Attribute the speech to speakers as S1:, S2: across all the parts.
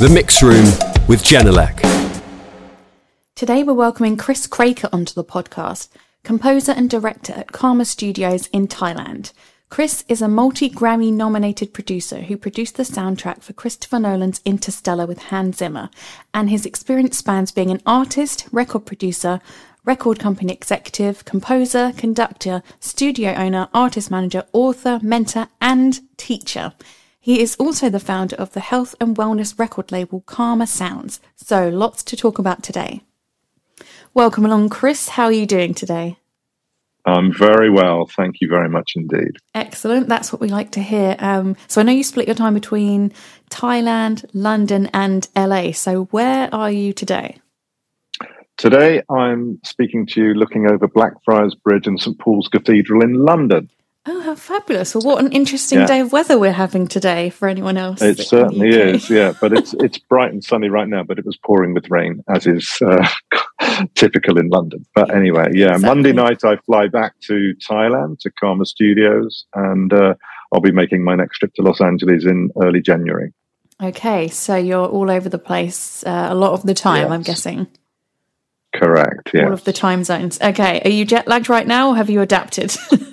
S1: The Mix Room with Genelec.
S2: Today we're welcoming Chris Craker onto the podcast, composer and director at Karma Studios in Thailand. Chris is a multi Grammy nominated producer who produced the soundtrack for Christopher Nolan's Interstellar with Hans Zimmer, and his experience spans being an artist, record producer, record company executive, composer, conductor, studio owner, artist manager, author, mentor, and teacher. He is also the founder of the health and wellness record label Karma Sounds. So, lots to talk about today. Welcome along, Chris. How are you doing today?
S3: I'm very well. Thank you very much indeed.
S2: Excellent. That's what we like to hear. Um, so, I know you split your time between Thailand, London, and LA. So, where are you today?
S3: Today, I'm speaking to you looking over Blackfriars Bridge and St Paul's Cathedral in London.
S2: Oh, how fabulous! Well, what an interesting yeah. day of weather we're having today for anyone else.
S3: It certainly is, yeah. But it's it's bright and sunny right now, but it was pouring with rain, as is uh, typical in London. But anyway, yeah. Exactly. Monday night, I fly back to Thailand to Karma Studios, and uh, I'll be making my next trip to Los Angeles in early January.
S2: Okay, so you're all over the place uh, a lot of the time, yes. I'm guessing.
S3: Correct. Yeah.
S2: All of the time zones. Okay, are you jet lagged right now, or have you adapted?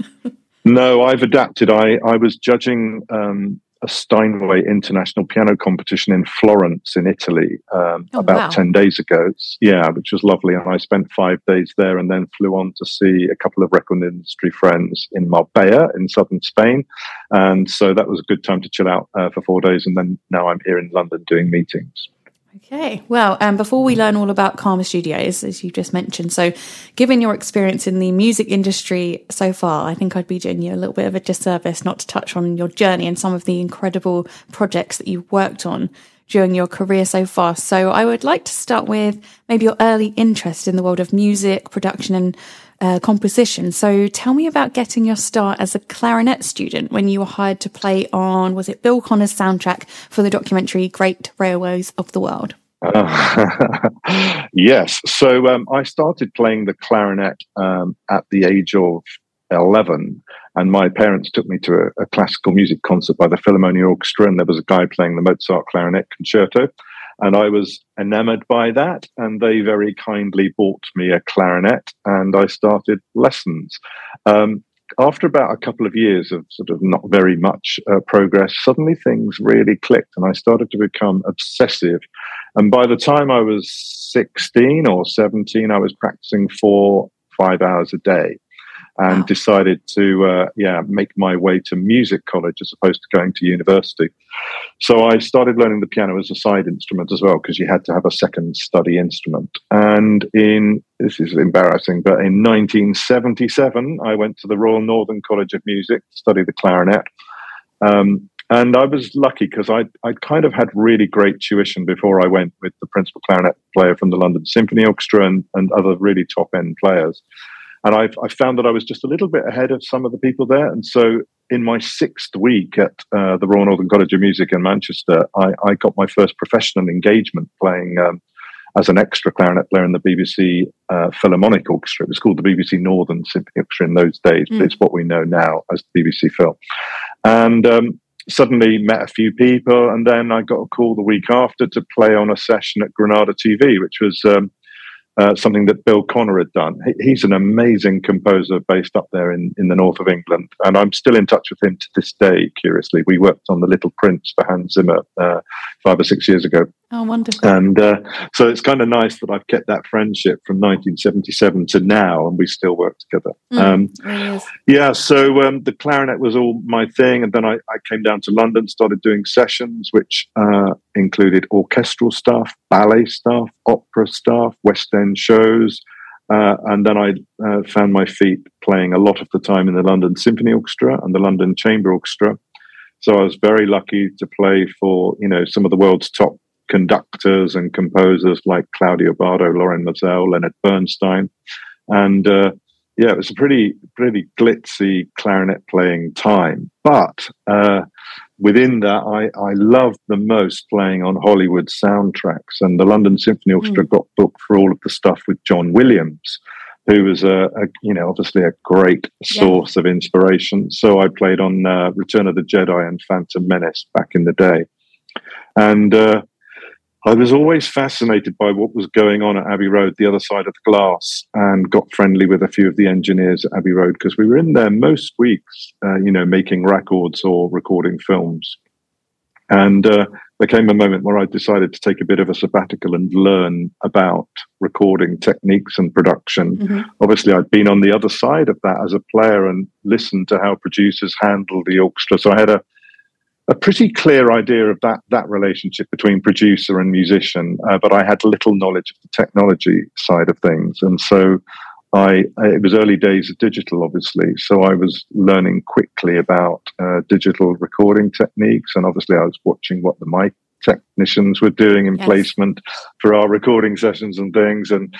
S3: No, I've adapted. I, I was judging um, a Steinway International Piano Competition in Florence, in Italy, um, oh, about wow. 10 days ago. Yeah, which was lovely. And I spent five days there and then flew on to see a couple of record industry friends in Marbella, in southern Spain. And so that was a good time to chill out uh, for four days. And then now I'm here in London doing meetings.
S2: Okay, well, um, before we learn all about Karma Studios, as you just mentioned, so given your experience in the music industry so far, I think I'd be doing you a little bit of a disservice not to touch on your journey and some of the incredible projects that you've worked on during your career so far. So I would like to start with maybe your early interest in the world of music, production, and uh, composition. So tell me about getting your start as a clarinet student when you were hired to play on, was it Bill Connor's soundtrack for the documentary Great Railways of the World? Uh,
S3: yes. So um, I started playing the clarinet um, at the age of 11. And my parents took me to a, a, classical music concert by the Philharmonia Orchestra, and there was a guy playing the Mozart clarinet concerto. And I was enamored by that. And they very kindly bought me a clarinet and I started lessons. Um, after about a couple of years of sort of not very much uh, progress, suddenly things really clicked and I started to become obsessive. And by the time I was 16 or 17, I was practicing for five hours a day and wow. decided to uh, yeah make my way to music college as opposed to going to university. So I started learning the piano as a side instrument as well because you had to have a second study instrument. And in this is embarrassing, but in 1977 I went to the Royal Northern College of Music to study the clarinet. Um, and I was lucky because I'd, I'd kind of had really great tuition before I went with the principal clarinet player from the London Symphony Orchestra and, and other really top end players. And I've, I found that I was just a little bit ahead of some of the people there. And so in my sixth week at uh, the Royal Northern College of Music in Manchester, I, I got my first professional engagement playing um, as an extra clarinet player in the BBC uh, Philharmonic Orchestra. It was called the BBC Northern Symphony Orchestra in those days, mm. but it's what we know now as the BBC Phil. And um, suddenly met a few people, and then I got a call the week after to play on a session at Granada TV, which was um, uh, something that Bill Connor had done. He, he's an amazing composer based up there in, in the north of England, and I'm still in touch with him to this day. Curiously, we worked on The Little Prince for Hans Zimmer uh, five or six years ago.
S2: Oh, wonderful!
S3: And uh, so it's kind of nice that I've kept that friendship from 1977 to now, and we still work together. Mm, um, yeah, so um, the clarinet was all my thing, and then I, I, came down to London, started doing sessions, which uh, included orchestral stuff, ballet stuff, opera stuff, West End shows. Uh, and then I uh, found my feet playing a lot of the time in the London Symphony Orchestra and the London Chamber Orchestra. So I was very lucky to play for you know some of the world's top conductors and composers like Claudio Abbado, Lorin Maazel, Leonard Bernstein, and uh, yeah, it was a pretty pretty glitzy clarinet playing time. But uh, within that, I, I loved the most playing on Hollywood soundtracks, and the London Symphony Orchestra mm. got booked for all of the stuff with John Williams, who was a, a you know obviously a great source yeah. of inspiration. So I played on uh, Return of the Jedi and Phantom Menace back in the day, and uh, I was always fascinated by what was going on at Abbey Road, the other side of the glass, and got friendly with a few of the engineers at Abbey Road because we were in there most weeks, uh, you know, making records or recording films. And uh, there came a moment where I decided to take a bit of a sabbatical and learn about recording techniques and production. Mm-hmm. Obviously, I'd been on the other side of that as a player and listened to how producers handle the orchestra. So I had a a pretty clear idea of that that relationship between producer and musician, uh, but I had little knowledge of the technology side of things, and so I it was early days of digital, obviously, so I was learning quickly about uh, digital recording techniques, and obviously I was watching what the mic technicians were doing in yes. placement for our recording sessions and things, and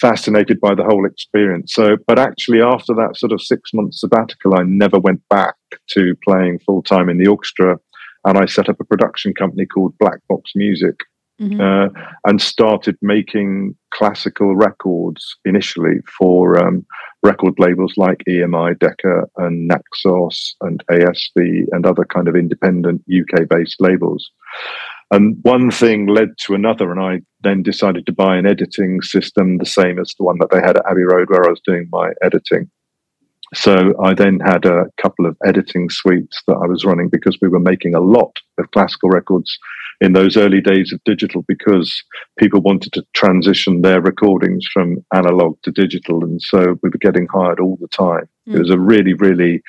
S3: fascinated by the whole experience. So, but actually, after that sort of six month sabbatical, I never went back to playing full time in the orchestra. And I set up a production company called Black Box Music mm-hmm. uh, and started making classical records initially for um, record labels like EMI, Decca, and Naxos, and ASV, and other kind of independent UK based labels. And one thing led to another, and I then decided to buy an editing system the same as the one that they had at Abbey Road, where I was doing my editing. So I then had a couple of editing suites that I was running because we were making a lot of classical records in those early days of digital because people wanted to transition their recordings from analog to digital. And so we were getting hired all the time. Mm. It was a really, really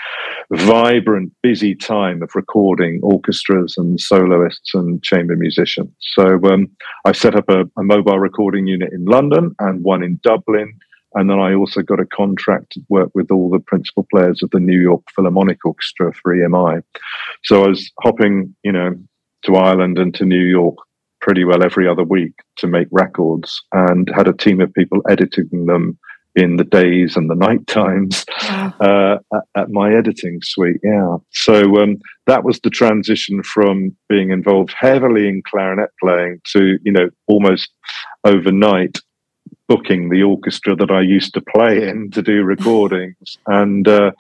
S3: vibrant, busy time of recording orchestras and soloists and chamber musicians. So um, I set up a, a mobile recording unit in London and one in Dublin. And then I also got a contract to work with all the principal players of the New York Philharmonic Orchestra for EMI. So I was hopping, you know, to Ireland and to New York pretty well every other week to make records and had a team of people editing them in the days and the night times uh, at, at, my editing suite. Yeah. So um, that was the transition from being involved heavily in clarinet playing to, you know, almost overnight booking the orchestra that I used to play in to do recordings. and, uh,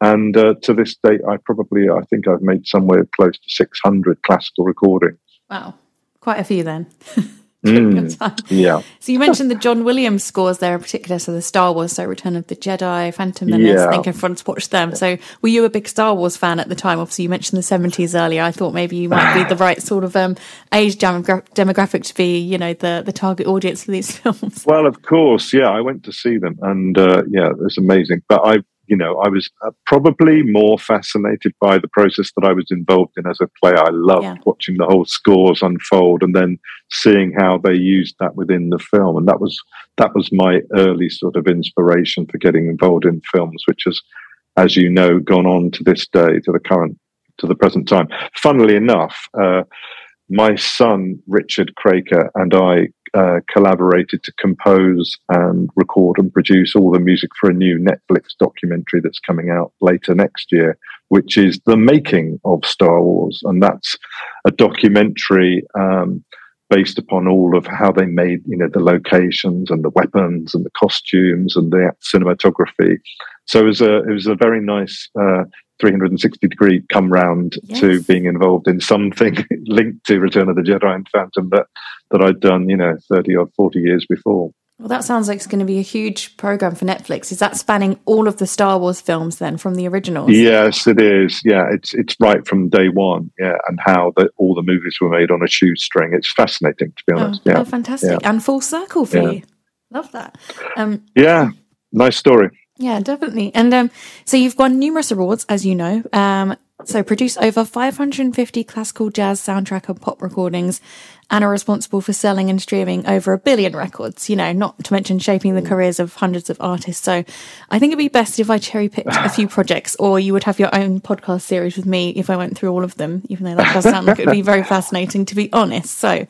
S3: and uh, to this date, I probably, I think I've made somewhere close to 600 classical recordings.
S2: Wow, quite a few then.
S3: mm, yeah.
S2: So you mentioned the John Williams scores there in particular, so the Star Wars, so Return of the Jedi, Phantom Menace. Yeah. I think everyone's watched them. So were you a big Star Wars fan at the time? Obviously, you mentioned the seventies earlier. I thought maybe you might be the right sort of um, age demogra- demographic to be, you know, the the target audience for these films.
S3: Well, of course, yeah. I went to see them, and uh, yeah, it's amazing. But I you know, I was uh, probably more fascinated by the process that I was involved in as a player. I loved yeah. watching the whole scores unfold and then seeing how they used that within the film. And that was that was my early sort of inspiration for getting involved in films, which has, as you know, gone on to this day, to the current, to the present time. Funnily enough, uh, my son Richard Craker and I uh, collaborated to compose and record and produce all the music for a new Netflix documentary that's coming out later next year, which is the making of Star Wars, and that's a documentary. Um, based upon all of how they made, you know, the locations and the weapons and the costumes and the cinematography. So it was a it was a very nice uh, 360 degree come round yes. to being involved in something linked to Return of the Jedi and Phantom that that I'd done, you know, 30 or 40 years before.
S2: Well, that sounds like it's going to be a huge program for Netflix. Is that spanning all of the Star Wars films then from the originals?
S3: Yes, it is. Yeah, it's it's right from day one. Yeah, and how the, all the movies were made on a shoestring. It's fascinating to be honest.
S2: Oh,
S3: yeah,
S2: oh, fantastic yeah. and full circle for yeah. you. Love that.
S3: Um, yeah, nice story.
S2: Yeah, definitely. And um, so you've won numerous awards, as you know. Um, so produce over 550 classical jazz soundtrack and pop recordings and are responsible for selling and streaming over a billion records, you know, not to mention shaping the careers of hundreds of artists. So I think it'd be best if I cherry picked a few projects or you would have your own podcast series with me if I went through all of them, even though that does sound like it would be very fascinating to be honest. So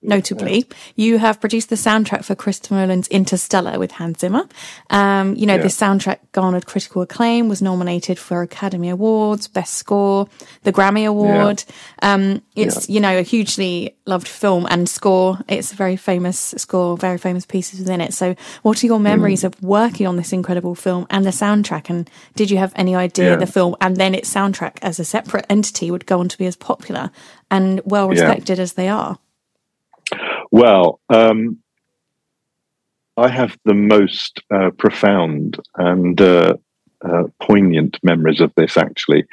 S2: Notably, you have produced the soundtrack for Christopher Nolan's Interstellar with Hans Zimmer. Um, you know, yeah. this soundtrack garnered critical acclaim, was nominated for Academy Awards, Best Score, the Grammy Award. Yeah. Um, it's, you know, a hugely loved film and score. It's a very famous score, very famous pieces within it. So, what are your memories mm. of working on this incredible film and the soundtrack? And did you have any idea the film and then its soundtrack as a separate entity would go on to be as popular and well respected as they are?
S3: Well, um, I have the most uh, profound and uh, uh, poignant memories of this. Actually,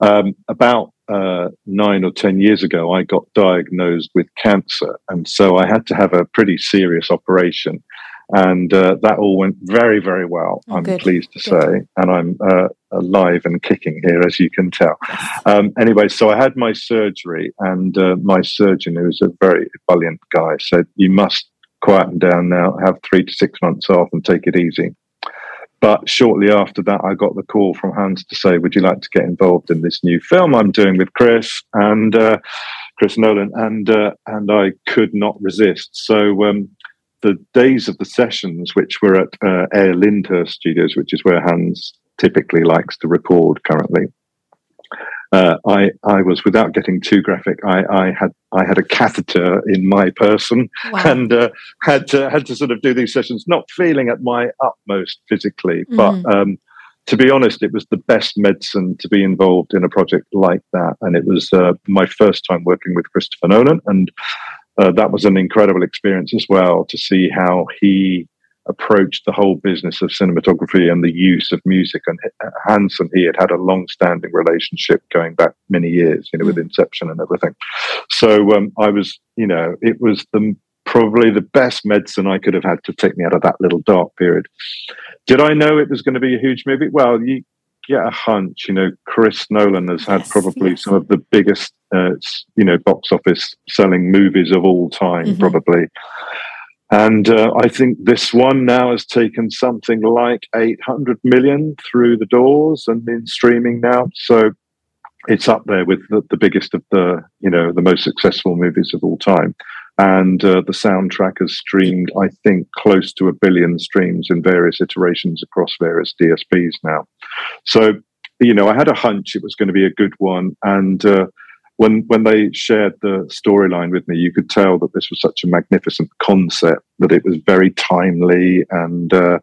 S3: um, about uh, nine or ten years ago, I got diagnosed with cancer, and so I had to have a pretty serious operation and uh, that all went very, very well. Oh, I'm good. pleased to good. say, and I'm uh, alive and kicking here, as you can tell. Um, anyway, so I had my surgery, and uh, my surgeon, who was a very ebullient guy, said, "You must quieten down now, have three to six months off, and take it easy." But shortly after that, I got the call from Hans to say, "Would you like to get involved in this new film I'm doing with Chris and uh, Chris Nolan?" And uh, and I could not resist. So. Um, the days of the sessions, which were at uh, Air Lyndhurst Studios, which is where Hans typically likes to record currently, uh, I I was without getting too graphic. I, I had I had a catheter in my person wow. and uh, had to had to sort of do these sessions, not feeling at my utmost physically, mm. but um, to be honest, it was the best medicine to be involved in a project like that. And it was uh, my first time working with Christopher Nolan, and uh, that was an incredible experience as well to see how he approached the whole business of cinematography and the use of music. And Hans and he had had a long-standing relationship going back many years, you know, with Inception and everything. So um, I was, you know, it was the probably the best medicine I could have had to take me out of that little dark period. Did I know it was going to be a huge movie? Well, you get a hunch. You know, Chris Nolan has had yes, probably yes. some of the biggest, uh, you know, box office selling movies of all time, mm-hmm. probably. And uh, I think this one now has taken something like 800 million through the doors and in streaming now. So it's up there with the, the biggest of the, you know, the most successful movies of all time and uh, the soundtrack has streamed, I think, close to a billion streams in various iterations across various DSPs now. So, you know, I had a hunch it was going to be a good one, and uh, when when they shared the storyline with me, you could tell that this was such a magnificent concept that it was very timely and. Uh,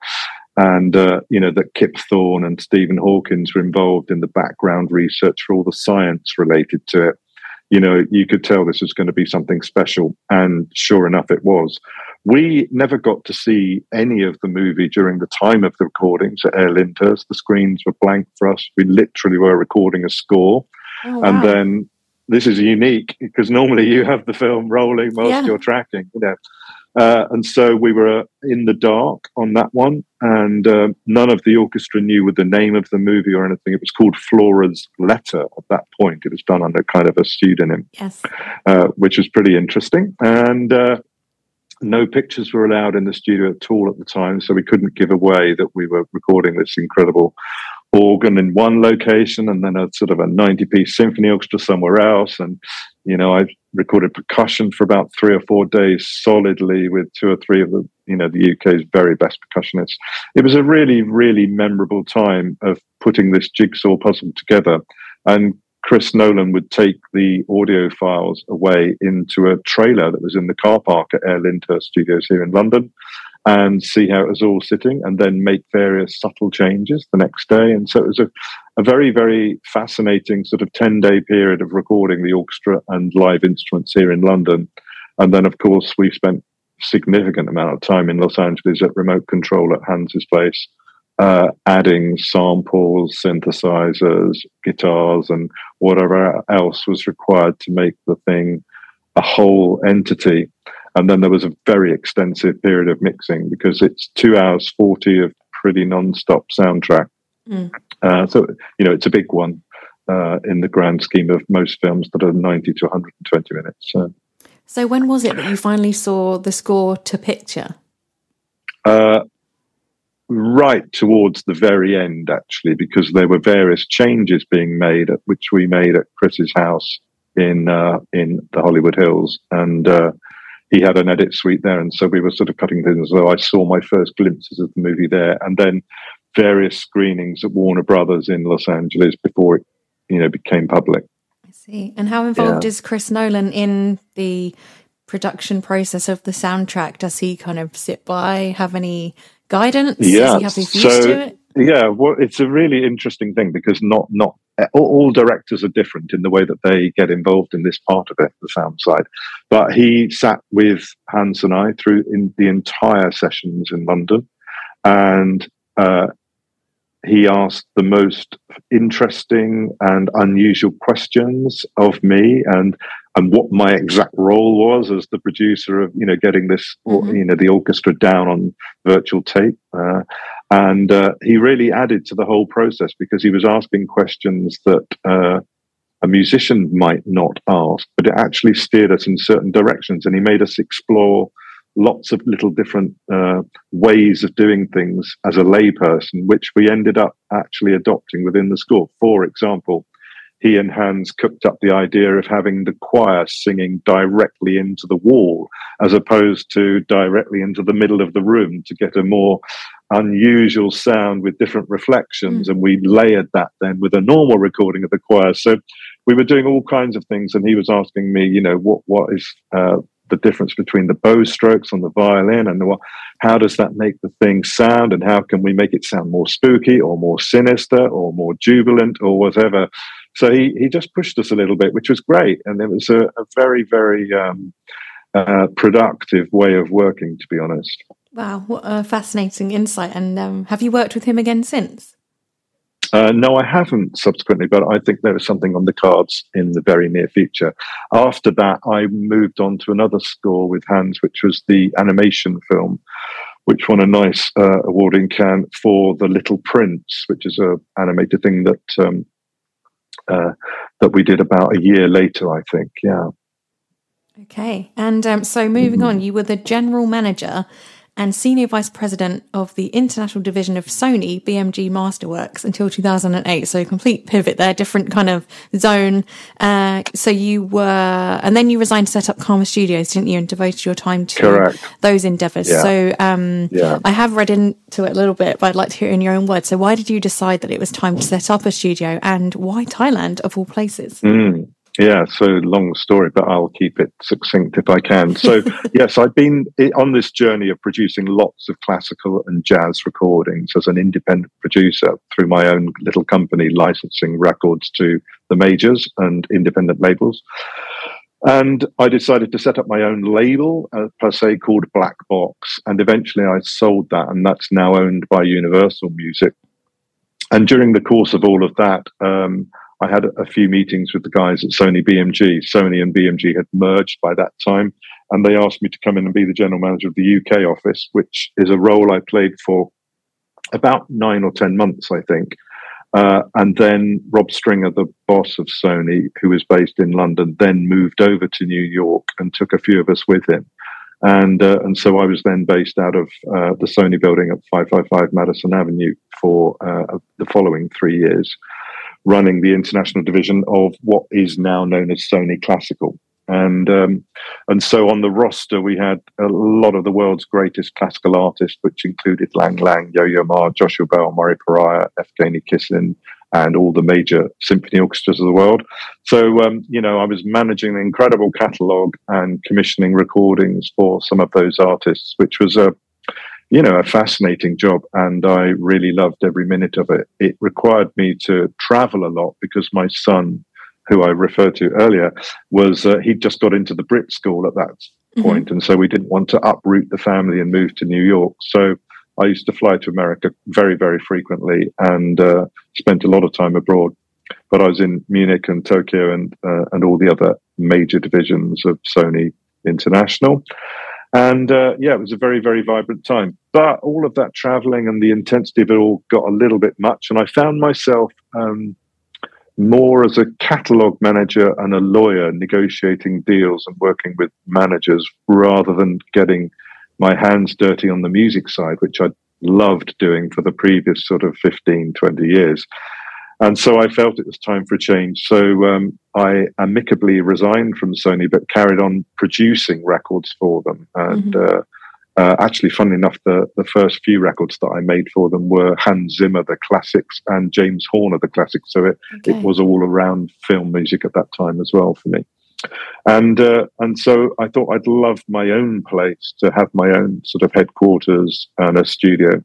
S3: and uh, you know that Kip Thorne and Stephen Hawkins were involved in the background research for all the science related to it you know, you could tell this was going to be something special. And sure enough, it was. We never got to see any of the movie during the time of the recordings at Air Lyndhurst. The screens were blank for us. We literally were recording a score. Oh, wow. And then this is unique because normally you have the film rolling whilst yeah. you're tracking, you know. Uh, and so we were in the dark on that one, and uh, none of the orchestra knew what the name of the movie or anything. It was called Flora's Letter at that point. It was done under kind of a pseudonym,
S2: yes.
S3: uh, which was pretty interesting. And uh, no pictures were allowed in the studio at all at the time, so we couldn't give away that we were recording this incredible organ in one location and then a sort of a 90 piece symphony orchestra somewhere else. And, you know, I recorded percussion for about three or four days solidly with two or three of the, you know, the UK's very best percussionists. It was a really, really memorable time of putting this jigsaw puzzle together. And Chris Nolan would take the audio files away into a trailer that was in the car park at Air Lyndhurst Studios here in London and see how it was all sitting and then make various subtle changes the next day. And so it was a, a very, very fascinating sort of 10 day period of recording the orchestra and live instruments here in London. And then, of course, we spent significant amount of time in Los Angeles at remote control at Hans's place, uh, adding samples, synthesizers, guitars, and whatever else was required to make the thing a whole entity. And then there was a very extensive period of mixing because it's two hours 40 of pretty non-stop soundtrack. Mm. Uh, so, you know, it's a big one uh, in the grand scheme of most films that are 90 to 120 minutes. So.
S2: so when was it that you finally saw the score to picture?
S3: Right towards the very end, actually, because there were various changes being made, at, which we made at Chris's house in uh, in the Hollywood Hills, and uh, he had an edit suite there, and so we were sort of cutting things. So I saw my first glimpses of the movie there, and then various screenings at Warner Brothers in Los Angeles before it, you know, became public.
S2: I see. And how involved yeah. is Chris Nolan in the production process of the soundtrack? Does he kind of sit by, have any guidance?
S3: Yeah. so, Yeah, well, it's a really interesting thing because not not all, all, directors are different in the way that they get involved in this part of it, the sound side. But he sat with Hans and I through in the entire sessions in London, and uh, he asked the most interesting and unusual questions of me and and what my exact role was as the producer of you know getting this mm-hmm. you know the orchestra down on virtual tape uh, and uh, he really added to the whole process because he was asking questions that uh, a musician might not ask but it actually steered us in certain directions and he made us explore lots of little different uh, ways of doing things as a layperson, which we ended up actually adopting within the school. For example, he and Hans cooked up the idea of having the choir singing directly into the wall as opposed to directly into the middle of the room to get a more unusual sound with different reflections. Mm. And we layered that then with a normal recording of the choir. So we were doing all kinds of things. And he was asking me, you know, what, what is, uh, the difference between the bow strokes on the violin and the, how does that make the thing sound and how can we make it sound more spooky or more sinister or more jubilant or whatever so he, he just pushed us a little bit which was great. And it was a, a very very um, uh, productive way of working to be honest.
S2: Wow what a fascinating insight. And um, have you worked with him again since?
S3: Uh, no, I haven't subsequently, but I think there is something on the cards in the very near future. After that, I moved on to another score with Hans, which was the animation film, which won a nice uh, award in Cannes for The Little Prince, which is a animated thing that um, uh, that we did about a year later, I think. Yeah.
S2: Okay, and um, so moving mm-hmm. on, you were the general manager and Senior Vice President of the International Division of Sony BMG Masterworks until 2008. So complete pivot there, different kind of zone. Uh, so you were, and then you resigned to set up Karma Studios, didn't you, and devoted your time to
S3: Correct.
S2: those endeavors.
S3: Yeah.
S2: So um, yeah. I have read into it a little bit, but I'd like to hear it in your own words. So why did you decide that it was time to set up a studio and why Thailand of all places?
S3: Mm. Yeah, so long story, but I'll keep it succinct if I can. So, yes, I've been on this journey of producing lots of classical and jazz recordings as an independent producer through my own little company, licensing records to the majors and independent labels. And I decided to set up my own label, uh, per se, called Black Box. And eventually I sold that, and that's now owned by Universal Music. And during the course of all of that, um, I had a few meetings with the guys at Sony BMG. Sony and BMG had merged by that time, and they asked me to come in and be the general manager of the UK office, which is a role I played for about nine or 10 months, I think. Uh, and then Rob Stringer, the boss of Sony, who was based in London, then moved over to New York and took a few of us with him. And uh, and so I was then based out of uh, the Sony building at 555 Madison Avenue for uh, the following three years running the international division of what is now known as Sony Classical. And um, and so on the roster we had a lot of the world's greatest classical artists, which included Lang Lang, Yo Yo Ma, Joshua Bell, Murray Perahia, Evgeny Kissin, and all the major symphony orchestras of the world. So um, you know I was managing an incredible catalogue and commissioning recordings for some of those artists, which was a you know, a fascinating job. And I really loved every minute of it. It required me to travel a lot because my son, who I referred to earlier, was, uh, he'd just got into the Brit school at that mm-hmm. point, And so we didn't want to uproot the family and move to New York. So I used to fly to America very, very frequently and uh, spent a lot of time abroad. But I was in Munich and Tokyo and uh, and all the other major divisions of Sony International. And uh, yeah, it was a very, very vibrant time. But all of that traveling and the intensity of it all got a little bit much. And I found myself um, more as a catalog manager and a lawyer negotiating deals and working with managers rather than getting my hands dirty on the music side, which I loved doing for the previous sort of 15, 20 years. And so I felt it was time for a change. So um, I amicably resigned from Sony, but carried on producing records for them. And mm-hmm. uh, uh, actually, funnily enough, the, the first few records that I made for them were Hans Zimmer, the classics, and James Horner, the classics. So it, okay. it was all around film music at that time as well for me. And uh, and so I thought I'd love my own place to have my own sort of headquarters and a studio.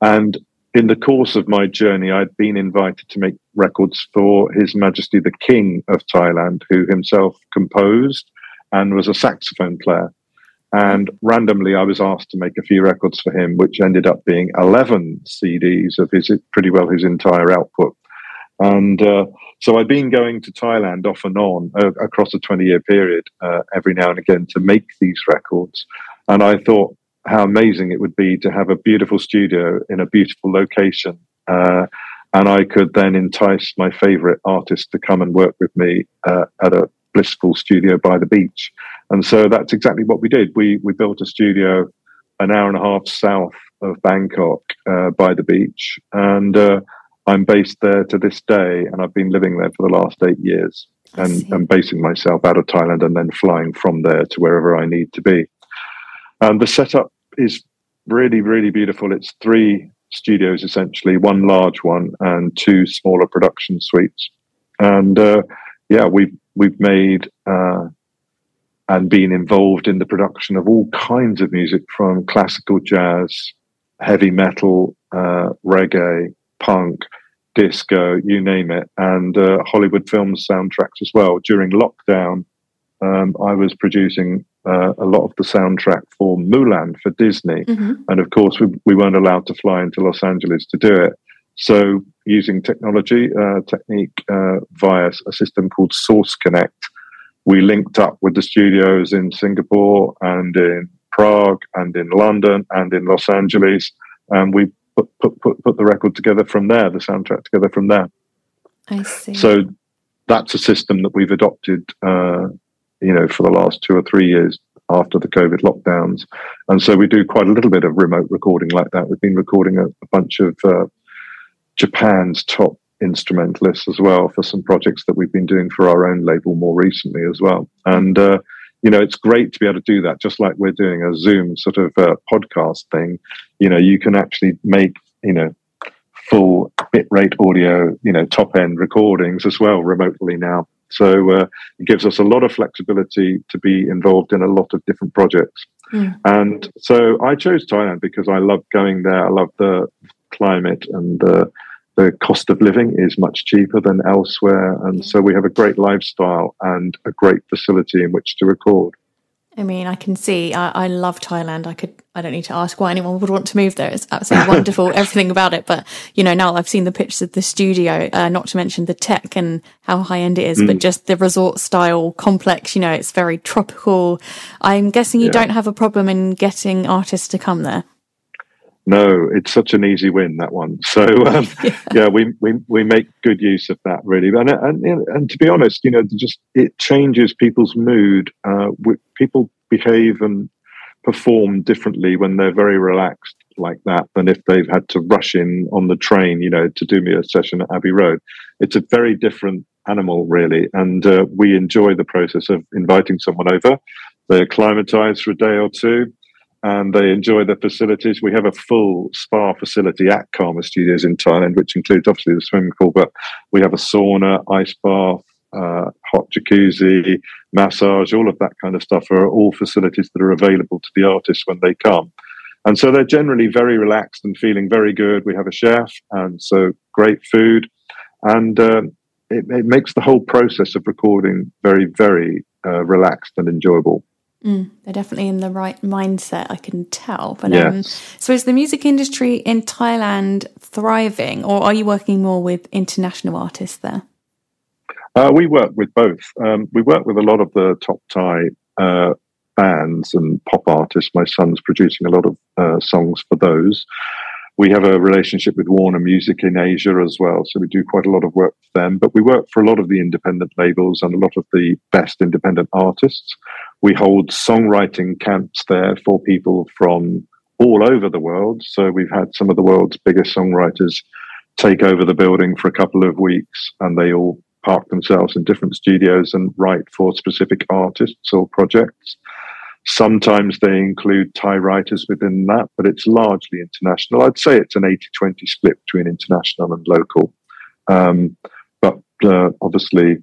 S3: And in the course of my journey, I'd been invited to make records for His Majesty the King of Thailand, who himself composed and was a saxophone player. And randomly, I was asked to make a few records for him, which ended up being 11 CDs of his pretty well his entire output. And uh, so I've been going to Thailand off and on uh, across a 20 year period uh, every now and again to make these records. And I thought how amazing it would be to have a beautiful studio in a beautiful location. Uh, and I could then entice my favorite artist to come and work with me uh, at a blissful studio by the beach. And so that's exactly what we did. We, we built a studio an hour and a half south of Bangkok uh, by the beach. And I'm based there to this day, and I've been living there for the last eight years. And I'm basing myself out of Thailand and then flying from there to wherever I need to be. And the setup is really, really beautiful. It's three studios essentially, one large one and two smaller production suites. And uh, yeah, we've we've made uh, and been involved in the production of all kinds of music, from classical jazz, heavy metal, uh, reggae, punk, disco, you name it, and uh, Hollywood film soundtracks as well. During lockdown, um, I was producing uh, a lot of the soundtrack for Mulan for Disney, mm-hmm. and of course, we, we weren't allowed to fly into Los Angeles to do it. So, using technology uh, technique uh, via a system called Source Connect, we linked up with the studios in Singapore and in Prague and in London and in Los Angeles, and we put, put, put, put the record together from there, the soundtrack together from there.
S2: I see.
S3: So that's a system that we've adopted, uh, you know, for the last two or three years after the COVID lockdowns. And so we do quite a little bit of remote recording like that. We've been recording a, a bunch of uh, Japan's top instrumentalists as well for some projects that we've been doing for our own label more recently as well. And uh, you know, it's great to be able to do that, just like we're doing a Zoom sort of uh, podcast thing. You know, you can actually make, you know, full bitrate audio, you know, top end recordings as well remotely now. So uh, it gives us a lot of flexibility to be involved in a lot of different projects. Mm. And so I chose Thailand because I love going there. I love the climate and the the cost of living is much cheaper than elsewhere. And so we have a great lifestyle and a great facility in which to record.
S2: I mean, I can see. I, I, love Thailand. I could. I don't need to ask why anyone would want to move there. It's absolutely wonderful, everything about it. But you know, now I've seen the pictures of the studio. Uh, not to mention the tech and how high end it is, mm. but just the resort style complex. You know, it's very tropical. I'm guessing you yeah. don't have a problem in getting artists to come there.
S3: No, it's such an easy win that one. So um, yeah. yeah, we, we we make good use of that really, and and and to be honest, you know, just it changes people's mood. Uh, people behave and perform differently when they're very relaxed like that than if they've had to rush in on the train, you know, to do me a session at Abbey Road. It's a very different animal, really, and uh, we enjoy the process of inviting someone over. They acclimatise for a day or two and they enjoy the facilities. We have a full spa facility at Karma Studios in Thailand, which includes obviously the swimming pool, but we have a sauna, ice bath, uh, hot jacuzzi, massage, all of that kind of stuff are all facilities that are available to the artists when they come. And so they're generally very relaxed and feeling very good. We have a chef, and so great food. And um, it, it, makes the whole process of recording very, very uh, relaxed and enjoyable.
S2: Mm, they're definitely in the right mindset, I can tell. But um, so is the music industry in Thailand thriving, or are you working more with international artists there?
S3: Uh, we work with both. Um, we work with a lot of the top Thai uh, bands and pop artists. My son's producing a lot of uh, songs for those we have a relationship with Warner Music in Asia as well. So we do quite a lot of work for them. But we work for a lot of the independent labels and a lot of the best independent artists. We hold songwriting camps there for people from all over the world. So we've had some of the world's biggest songwriters take over the building for a couple of weeks and they all park themselves in different studios and write for specific artists or projects. Sometimes they include Thai writers within that, but it's largely international. I'd say it's an 80 20 split between international and local. Um, but uh, obviously,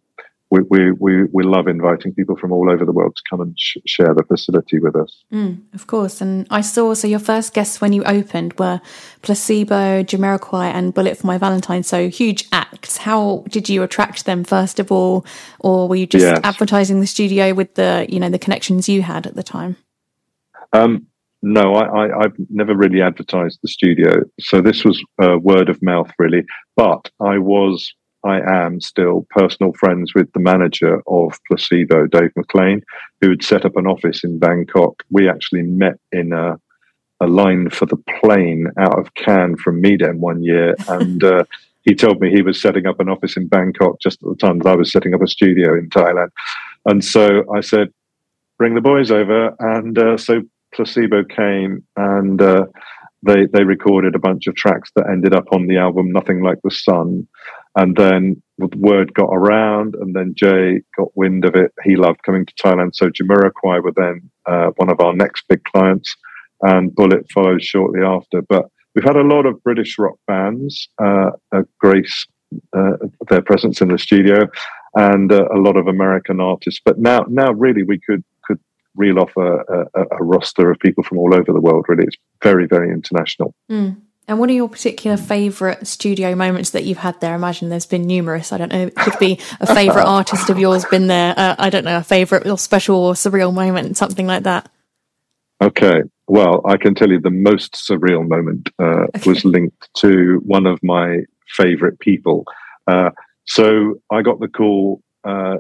S3: we, we, we, we love inviting people from all over the world to come and sh- share the facility with us.
S2: Mm, of course. And I saw, so your first guests when you opened were Placebo, Jamiroquai, and Bullet for My Valentine. So huge acts. How did you attract them, first of all? Or were you just yes. advertising the studio with the, you know, the connections you had at the time?
S3: Um, no, I, have never really advertised the studio. So this was uh, word of mouth, really. But I was I am still personal friends with the manager of Placebo, Dave McLean, who had set up an office in Bangkok. We actually met in a, a line for the plane out of Cannes from Midem one year. And uh, he told me he was setting up an office in Bangkok just at the time that I was setting up a studio in Thailand. And so I said, bring the boys over. And uh, so Placebo came and uh, they, they recorded a bunch of tracks that ended up on the album Nothing Like the Sun. And then the word got around, and then Jay got wind of it. He loved coming to Thailand. So Jamiroquai were then uh, one of our next big clients, and Bullet followed shortly after. But we've had a lot of British rock bands uh, grace uh, their presence in the studio, and uh, a lot of American artists. But now, now really, we could could reel off a, a, a, roster of people from all over the world. Really, it's very, very international.
S2: Mm. And what are your particular favourite studio moments that you've had there? I imagine there's been numerous. I don't know. It could be a favourite artist of yours been there. Uh, I don't know, a favourite or special or surreal moment, something like that.
S3: Okay. Well, I can tell you the most surreal moment uh, okay. was linked to one of my favourite people. Uh, so I got the call uh,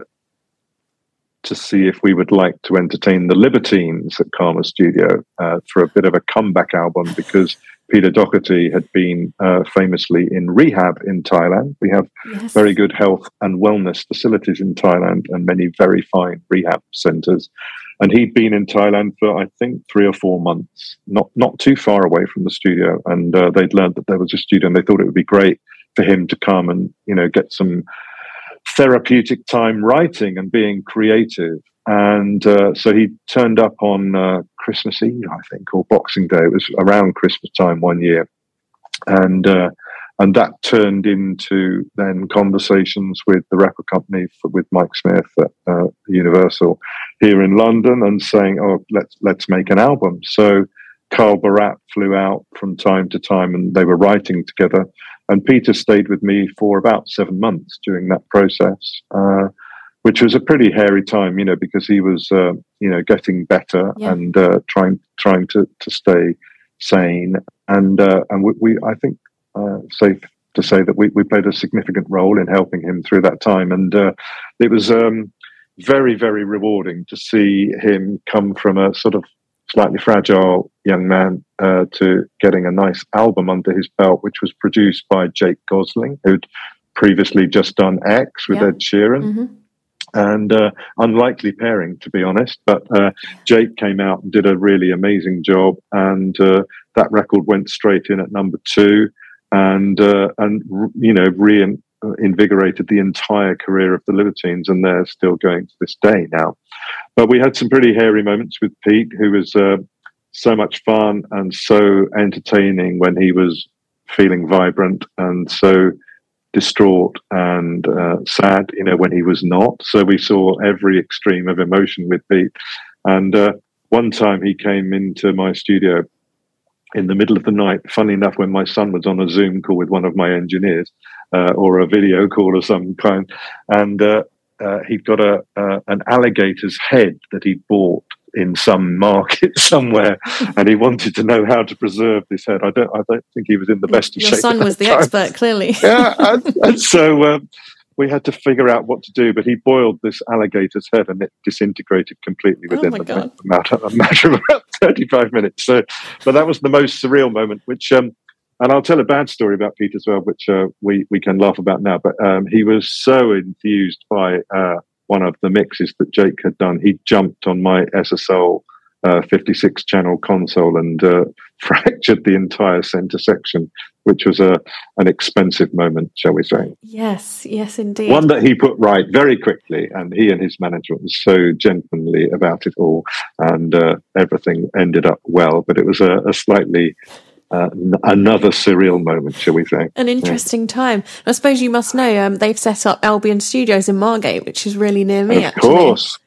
S3: to see if we would like to entertain the Libertines at Karma Studio uh, for a bit of a comeback album because Peter Doherty had been uh, famously in rehab in Thailand. We have yes. very good health and wellness facilities in Thailand and many very fine rehab centers. And he'd been in Thailand for, I think, three or four months, not, not too far away from the studio. And uh, they'd learned that there was a studio and they thought it would be great for him to come and, you know, get some therapeutic time writing and being creative. And uh, so he turned up on uh, Christmas Eve, I think, or Boxing Day. It was around Christmas time one year, and uh, and that turned into then conversations with the record company for, with Mike Smith at uh, Universal here in London, and saying, "Oh, let's let's make an album." So Carl Barat flew out from time to time, and they were writing together. And Peter stayed with me for about seven months during that process, uh, which was a pretty hairy time, you know, because he was, uh, you know, getting better yeah. and uh, trying trying to, to stay sane. And uh, and we, we, I think, uh, safe to say that we, we played a significant role in helping him through that time. And uh, it was um, very, very rewarding to see him come from a sort of slightly fragile young man uh, to getting a nice album under his belt, which was produced by Jake Gosling, who'd previously just done X with yeah. Ed Sheeran. Mm-hmm. And uh, unlikely pairing, to be honest. But uh, Jake came out and did a really amazing job, and uh, that record went straight in at number two, and uh, and you know reinvigorated the entire career of the Libertines, and they're still going to this day now. But we had some pretty hairy moments with Pete, who was uh, so much fun and so entertaining when he was feeling vibrant, and so distraught and uh, sad, you know, when he was not. So we saw every extreme of emotion with Pete. And uh, one time he came into my studio in the middle of the night, funny enough, when my son was on a Zoom call with one of my engineers uh, or a video call of some kind. And uh, uh, he'd got a uh, an alligator's head that he'd bought in some market somewhere, and he wanted to know how to preserve this head. I don't, I don't think he was in the best
S2: of
S3: Your
S2: shape. Your son was the time. expert, clearly.
S3: yeah, and, and so um, we had to figure out what to do. But he boiled this alligator's head, and it disintegrated completely oh within oh a, matter, a matter of about thirty-five minutes. So, but that was the most surreal moment, which. Um, and I'll tell a bad story about Pete as well, which uh, we we can laugh about now. But um, he was so enthused by uh, one of the mixes that Jake had done. He jumped on my SSL uh, 56 channel console and uh, fractured the entire center section, which was a an expensive moment, shall we say?
S2: Yes, yes, indeed.
S3: One that he put right very quickly, and he and his manager was so gentlemanly about it all, and uh, everything ended up well. But it was a, a slightly uh, another surreal moment, shall we say?
S2: An interesting yeah. time. I suppose you must know um, they've set up Albion Studios in Margate, which is really near me.
S3: Of
S2: actually.
S3: course,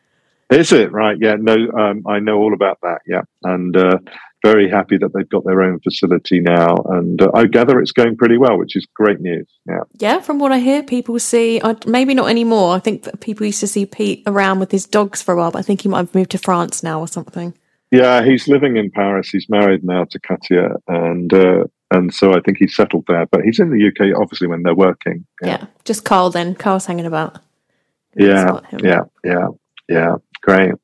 S3: is it right? Yeah, no, um, I know all about that. Yeah, and uh, very happy that they've got their own facility now, and uh, I gather it's going pretty well, which is great news. Yeah,
S2: yeah. From what I hear, people see uh, maybe not anymore. I think people used to see Pete around with his dogs for a while, but I think he might have moved to France now or something.
S3: Yeah, he's living in Paris. He's married now to Katia, and uh, and so I think he's settled there. But he's in the UK, obviously, when they're working.
S2: Yeah, yeah. just Carl. Then Carl's hanging about.
S3: Yeah, yeah, yeah, yeah. Great.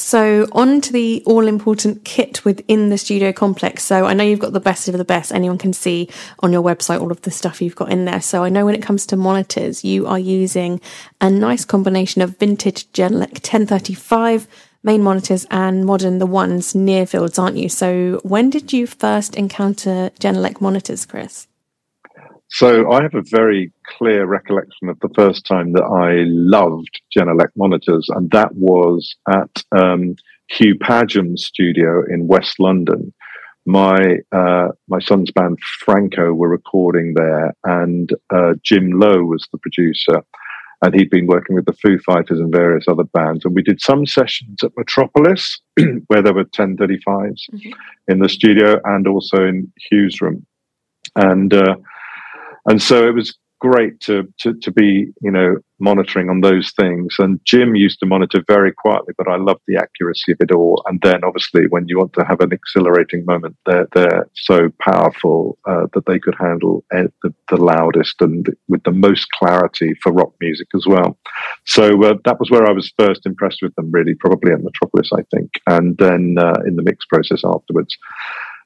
S2: So, on to the all important kit within the studio complex. So, I know you've got the best of the best. Anyone can see on your website all of the stuff you've got in there. So, I know when it comes to monitors, you are using a nice combination of vintage Genelec 1035 main monitors and modern the ones near fields, aren't you? So, when did you first encounter Genelec monitors, Chris?
S3: So I have a very clear recollection of the first time that I loved Genelec monitors, and that was at um, Hugh Padgham's studio in West London. My uh, my son's band Franco were recording there, and uh, Jim Lowe was the producer, and he'd been working with the Foo Fighters and various other bands. And we did some sessions at Metropolis, where there were 1035s mm-hmm. in the studio, and also in Hugh's room, and uh, and so it was great to, to to be you know monitoring on those things. And jim used to monitor very quietly but i loved the accuracy of it all. And then obviously when you want to have an exhilarating moment they're they're so powerful uh, that they could handle the, the, loudest and with the most clarity for rock music as well. So uh, that was where i was first impressed with them really probably at metropolis i think and then uh, in the mix process afterwards.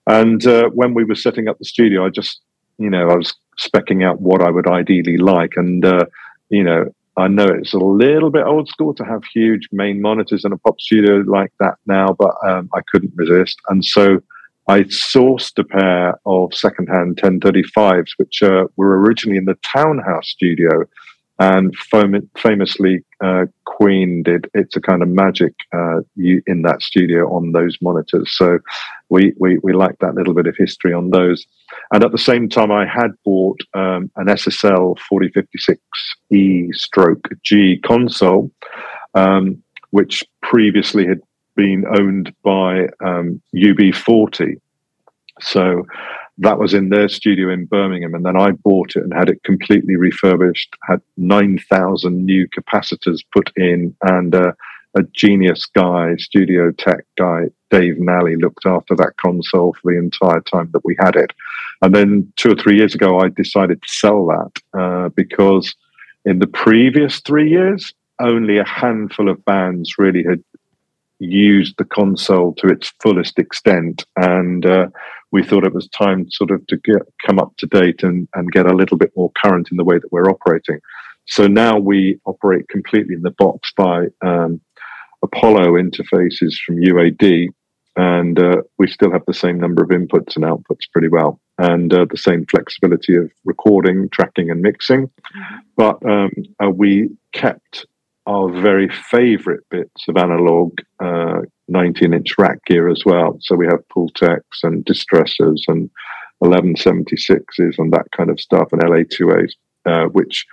S3: And uh, when we were setting up the studio i just you know i was specking out what I would ideally like. And, uh, you know, I know it's a little bit old school to have huge main monitors in a pop studio like that now, but um, I couldn't resist. And so I sourced a pair of secondhand 1035s, which uh, were originally in the Townhouse studio and fam- famously uh, Queen did "It's a Kind of Magic" uh, in that studio on those monitors. So we, we we like that little bit of history on those. And at the same time, I had bought um, an SSL 4056E stroke G console, um, which previously had been owned by um, UB40. So that was in their studio in Birmingham. And then I bought it and had it completely refurbished, had 9,000 new capacitors put in, and uh, a genius guy, studio tech guy, Dave Nally, looked after that console for the entire time that we had it. And then two or three years ago, I decided to sell that uh, because in the previous three years, only a handful of bands really had used the console to its fullest extent. And uh, we thought it was time sort of to get, come up to date and, and get a little bit more current in the way that we're operating. So now we operate completely in the box by um, Apollo interfaces from UAD, and uh, we still have the same number of inputs and outputs pretty well, and uh, the same flexibility of recording, tracking, and mixing. Mm-hmm. But um, uh, we kept our very favorite bits of analog uh, 19 inch rack gear as well. So we have Pultecs and distressors and 1176s and that kind of stuff and LA2As, uh, which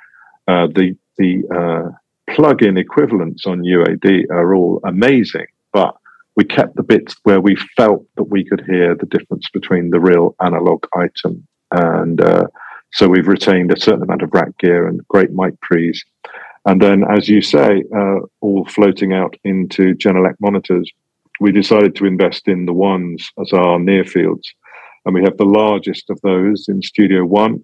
S3: uh, the, the uh, plug in equivalents on UAD are all amazing, but we kept the bits where we felt that we could hear the difference between the real analog item. And uh, so we've retained a certain amount of rack gear and great mic pre's. And then, as you say, uh, all floating out into Genelec monitors, we decided to invest in the ones as our near fields. And we have the largest of those in Studio One.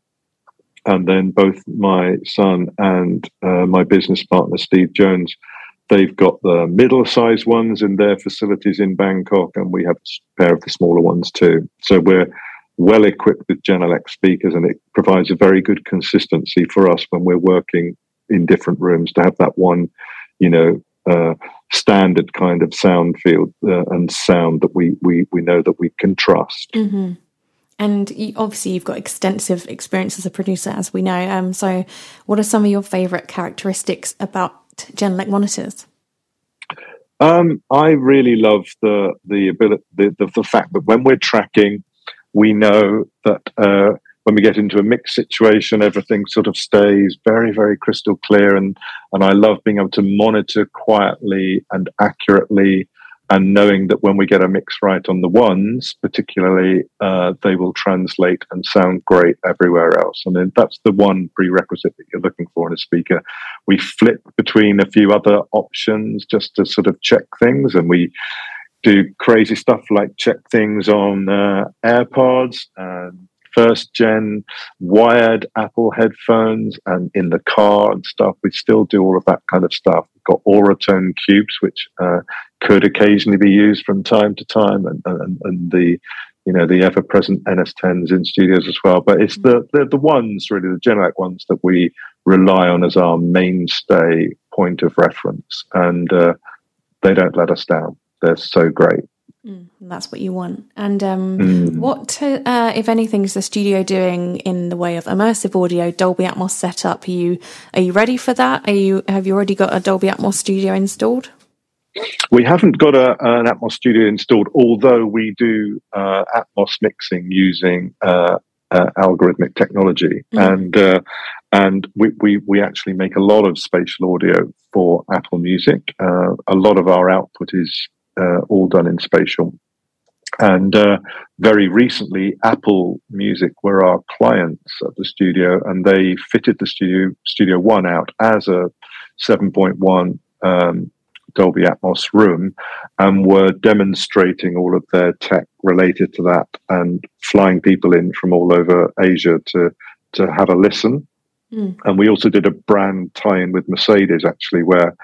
S3: And then both my son and uh, my business partner, Steve Jones, they've got the middle sized ones in their facilities in Bangkok. And we have a pair of the smaller ones too. So we're well equipped with Genelec speakers, and it provides a very good consistency for us when we're working in different rooms to have that one, you know, standard kind of sound field uh, and sound that we, we we know that we can trust.
S2: Mm-hmm. And you, obviously, you've got extensive experience as a producer, as we know. Um, so, what are some of your favourite characteristics about Genelec monitors?
S3: Um, I really love the the ability, the, the, the fact that when we're tracking, we know that uh, when we get into a mixed situation, everything sort of stays very, very crystal clear. And, and I love being able to monitor quietly and accurately and knowing that when we get a mix right on the ones, particularly, uh, they will translate and sound great everywhere else. And then that's the one prerequisite that you're looking for in a speaker. We flip between a few other options just to sort of check things, and we do crazy stuff like check things on uh, AirPods and first gen wired Apple headphones and in the car and stuff. We still do all of that kind of stuff. We've got Auratone cubes, which uh, could occasionally be used from time to time, and, and, and the you know the ever present NS10s in studios as well. But it's the, the the ones really the Genelec ones that we rely on as our mainstay point of reference, and uh, they don't let us down. They're so great.
S2: Mm, that's what you want. And um, mm. what, uh, if anything, is the studio doing in the way of immersive audio, Dolby Atmos setup? Are you are you ready for that? Are you have you already got a Dolby Atmos studio installed?
S3: We haven't got a, an Atmos studio installed, although we do uh, Atmos mixing using uh, uh algorithmic technology, mm. and uh, and we, we we actually make a lot of spatial audio for Apple Music. Uh, a lot of our output is uh, all done in spatial. And uh, very recently, Apple Music were our clients at the studio, and they fitted the studio Studio One out as a 7.1 um, Dolby Atmos room, and were demonstrating all of their tech related to that, and flying people in from all over Asia to to have a listen. Mm. And we also did a brand tie-in with Mercedes, actually, where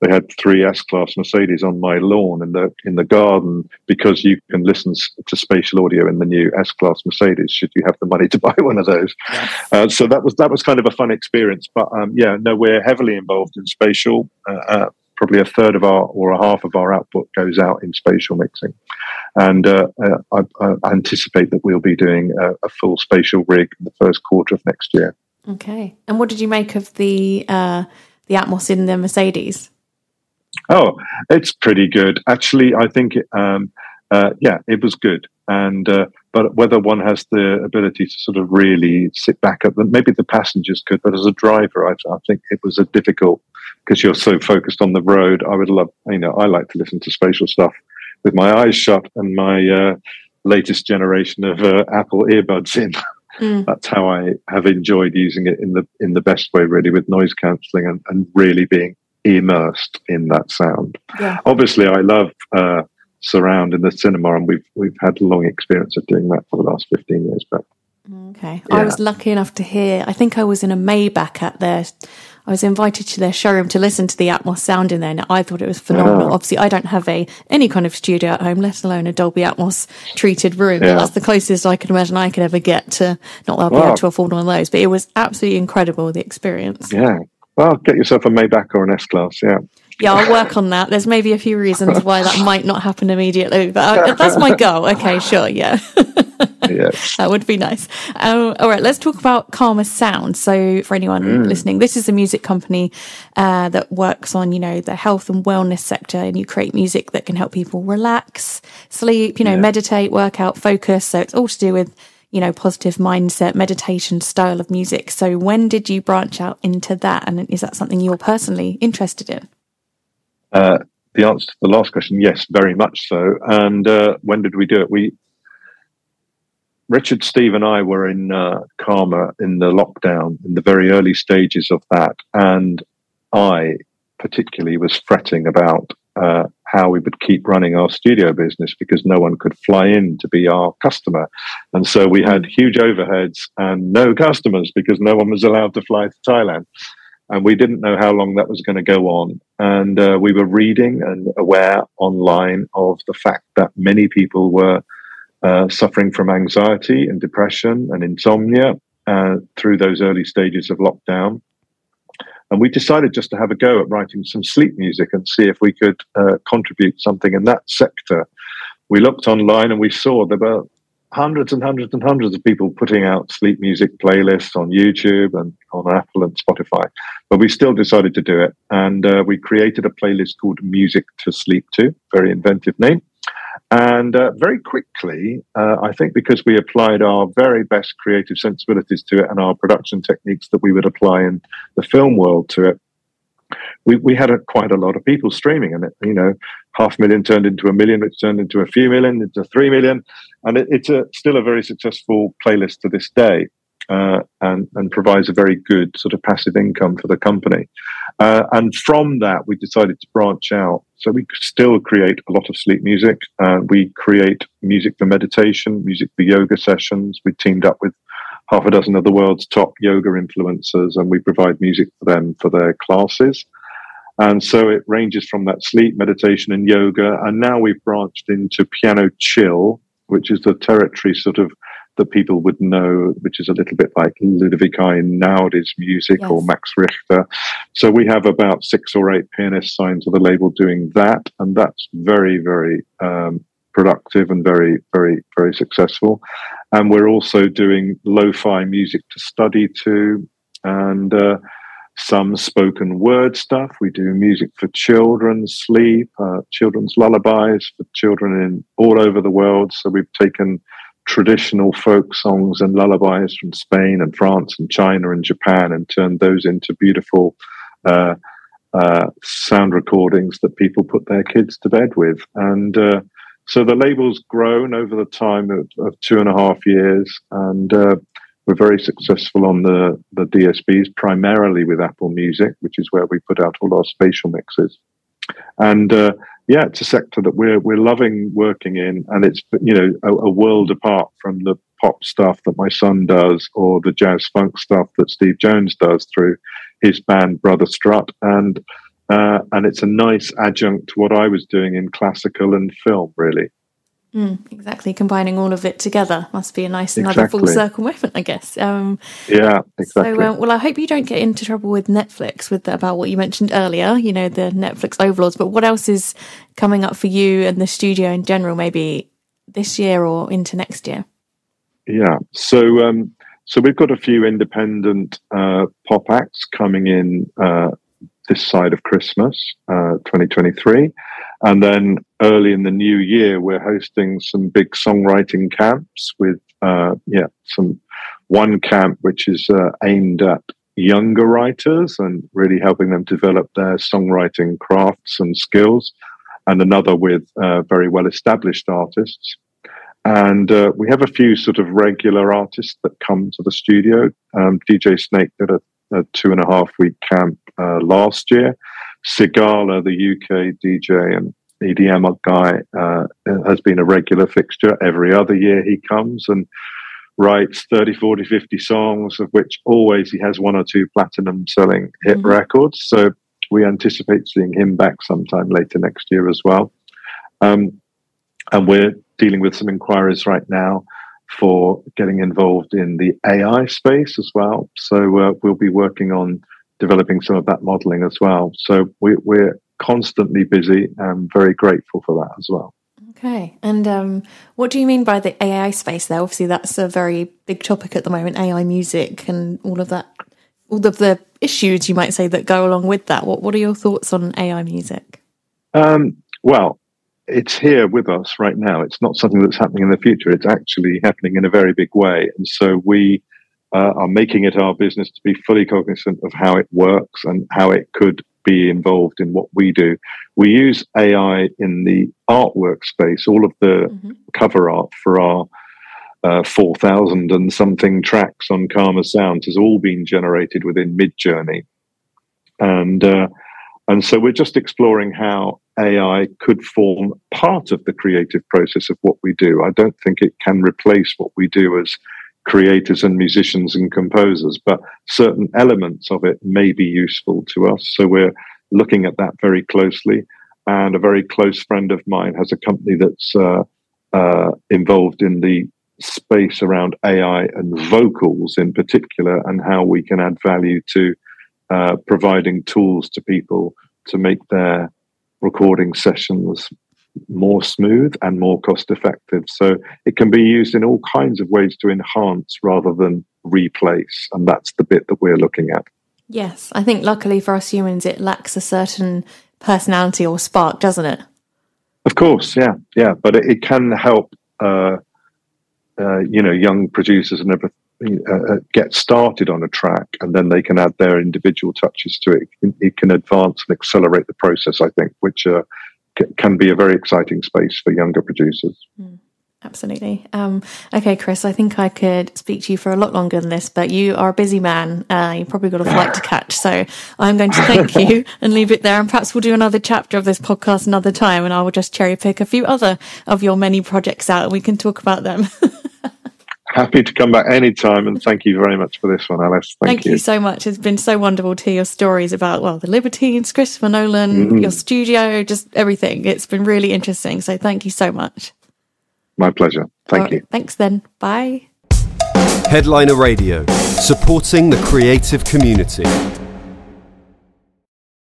S3: they had three S-Class Mercedes on my lawn in the in the garden because you can listen to spatial audio in the new S-Class Mercedes should you have the money to buy one of those. Yes. Uh, so that was that was kind of a fun experience. But um, yeah, no, we're heavily involved in spatial. Uh, uh, probably a third of our or a half of our output goes out in spatial mixing, and uh, uh, I, I, anticipate that we'll be doing a, a full spatial rig in the first quarter of next year.
S2: Okay. And what did you make of the uh, the Atmos in the Mercedes?
S3: Oh, it's pretty good. Actually, I think, um, uh, yeah, it was good. And uh, but whether one has the ability to sort of really sit back at them, maybe the passengers could, but as a driver, I, I think it was a difficult because you're so focused on the road. I would love, you know, I like to listen to spatial stuff with my eyes shut and my uh, latest generation of uh, Apple earbuds in. Mm. That's how I have enjoyed using it in the in the best way, really, with noise cancelling and, and really being immersed in that sound. Yeah. Obviously, I love uh, surround in the cinema, and we've we've had a long experience of doing that for the last fifteen years. But
S2: okay, yeah. I was lucky enough to hear. I think I was in a Maybach at their. I was invited to their showroom to listen to the Atmos sound in there, and I thought it was phenomenal. Obviously, I don't have a any kind of studio at home, let alone a Dolby Atmos treated room. Yeah. That's the closest I can imagine I could ever get to. Not that I'll be able to afford one of those, but it was absolutely incredible the experience.
S3: Yeah, well, get yourself a Maybach or an S class. Yeah.
S2: Yeah, I'll work on that. There's maybe a few reasons why that might not happen immediately, but I, that's my goal. Okay, sure, yeah. yes. That would be nice. Um, all right, let's talk about Karma Sound. So, for anyone mm. listening, this is a music company uh, that works on, you know, the health and wellness sector, and you create music that can help people relax, sleep, you know, yeah. meditate, work out, focus. So, it's all to do with you know, positive mindset, meditation style of music. So when did you branch out into that? And is that something you're personally interested in?
S3: Uh, the answer to the last question, yes, very much so. And uh, when did we do it? We, Richard, Steve, and I were in uh, Karma in the lockdown, in the very early stages of that. And I particularly was fretting about uh, how we would keep running our studio business because no one could fly in to be our customer. And so we had huge overheads and no customers because no one was allowed to fly to Thailand. And we didn't know how long that was going to go on. And uh, we were reading and aware online of the fact that many people were uh, suffering from anxiety and depression and insomnia uh, through those early stages of lockdown. And we decided just to have a go at writing some sleep music and see if we could uh, contribute something in that sector. We looked online and we saw there were hundreds and hundreds and hundreds of people putting out sleep music playlists on YouTube and on Apple and Spotify. But we still decided to do it. And uh, we created a playlist called Music to Sleep To, very inventive name. And uh, very quickly, uh, I think because we applied our very best creative sensibilities to it and our production techniques that we would apply in the film world to it, we, we had a, quite a lot of people streaming and it, you know, half a million turned into a million, which turned into a few million, into three million. And it, it's a, still a very successful playlist to this day uh, and, and provides a very good sort of passive income for the company. Uh, and from that, we decided to branch out. So we still create a lot of sleep music. Uh, we create music for meditation, music for yoga sessions. We teamed up with half a dozen of the world's top yoga influencers, and we provide music for them for their classes. And so it ranges from that sleep, meditation, and yoga. And now we've branched into piano chill, which is the territory sort of that people would know, which is a little bit like Ludovico Einaudi's music yes. or Max Richter. So we have about six or eight pianists signed to the label doing that, and that's very, very um, productive and very, very, very successful. And we're also doing lo-fi music to study to, and uh, some spoken word stuff. We do music for children, sleep, uh, children's lullabies for children in all over the world. So we've taken traditional folk songs and lullabies from Spain and France and China and Japan and turned those into beautiful uh, uh, sound recordings that people put their kids to bed with. And uh, so the label's grown over the time of, of two and a half years, and uh, we're very successful on the, the DSPs, primarily with Apple Music, which is where we put out all our spatial mixes. And uh, yeah, it's a sector that we're we're loving working in, and it's you know a, a, world apart from the pop stuff that my son does or the jazz funk stuff that Steve Jones does through his band Brother Strut, and uh, and it's a nice adjunct to what I was doing in classical and film, really.
S2: Mm, exactly, combining all of it together must be a nice exactly. another full circle moment, I guess. Um,
S3: yeah, exactly. So,
S2: um, well, I hope you don't get into trouble with Netflix with the, about what you mentioned earlier. You know, the Netflix overlords. But what else is coming up for you and the studio in general? Maybe this year or into next year.
S3: Yeah. So, um, so we've got a few independent uh, pop acts coming in uh, this side of Christmas, uh, 2023. And then early in the new year, we're hosting some big songwriting camps with, uh, yeah, some one camp which is uh, aimed at younger writers and really helping them develop their songwriting crafts and skills, and another with uh, very well established artists. And uh, we have a few sort of regular artists that come to the studio. Um, DJ Snake did a, a, two and a half week camp uh, last year. Sigala, the UK DJ and EDM guy, uh, has been a regular fixture. Every other year he comes and writes 30, 40, 50 songs, of which always he has one or two platinum selling hit mm-hmm. records. So we anticipate seeing him back sometime later next year as well. Um, and we're dealing with some inquiries right now for getting involved in the AI space as well. So uh, we'll be working on developing some of that modeling as well. So we, we're constantly busy and very grateful for that as well.
S2: Okay. And um, what do you mean by the AI space there? Obviously, that's a very big topic at the moment AI music and all of that, all of the issues you might say that go along with that. What, what are your thoughts on AI music?
S3: Um, well, it's here with us right now. It's not something that's happening in the future. It's actually happening in a very big way. And so we uh, are making it our business to be fully cognizant of how it works and how it could be involved in what we do. We use AI in the artwork space. All of the mm-hmm. cover art for our uh, 4,000 and something tracks on Karma Sounds has all been generated within Midjourney. And, uh, and so we're just exploring how AI could form part of the creative process of what we do. I don't think it can replace what we do as creators and musicians and composers, but certain elements of it may be useful to us. So we're looking at that very closely. And a very close friend of mine has a company that's uh, uh, involved in the space around AI and vocals in particular, and how we can add value to uh, providing tools to people to make their recording sessions more smooth and more cost effective. So it can be used in all kinds of ways to enhance rather than replace. And that's the bit that we're looking at.
S2: Yes. I think luckily for us humans, it lacks a certain personality or spark, doesn't it?
S3: Of course, yeah, yeah, but it, it can help, uh, uh, you know, young producers and everything uh, uh, get started on a track, and then they can add their individual touches to it. It can advance and accelerate the process, I think, which uh, can be a very exciting space for younger producers.
S2: Mm. Absolutely. Um, okay, Chris, I think I could speak to you for a lot longer than this, but you are a busy man. Uh, you've probably got a flight to catch. So I'm going to thank you and leave it there. And perhaps we'll do another chapter of this podcast another time and I will just cherry pick a few other of your many projects out and we can talk about them.
S3: Happy to come back anytime and thank you very much for this one, Alice.
S2: Thank, thank you. you. so much. It's been so wonderful to hear your stories about, well, the Libertines, Christopher Nolan, mm-hmm. your studio, just everything. It's been really interesting. So thank you so much.
S3: My pleasure. Thank right, you.
S2: Thanks then. Bye.
S1: Headliner Radio, supporting the creative community.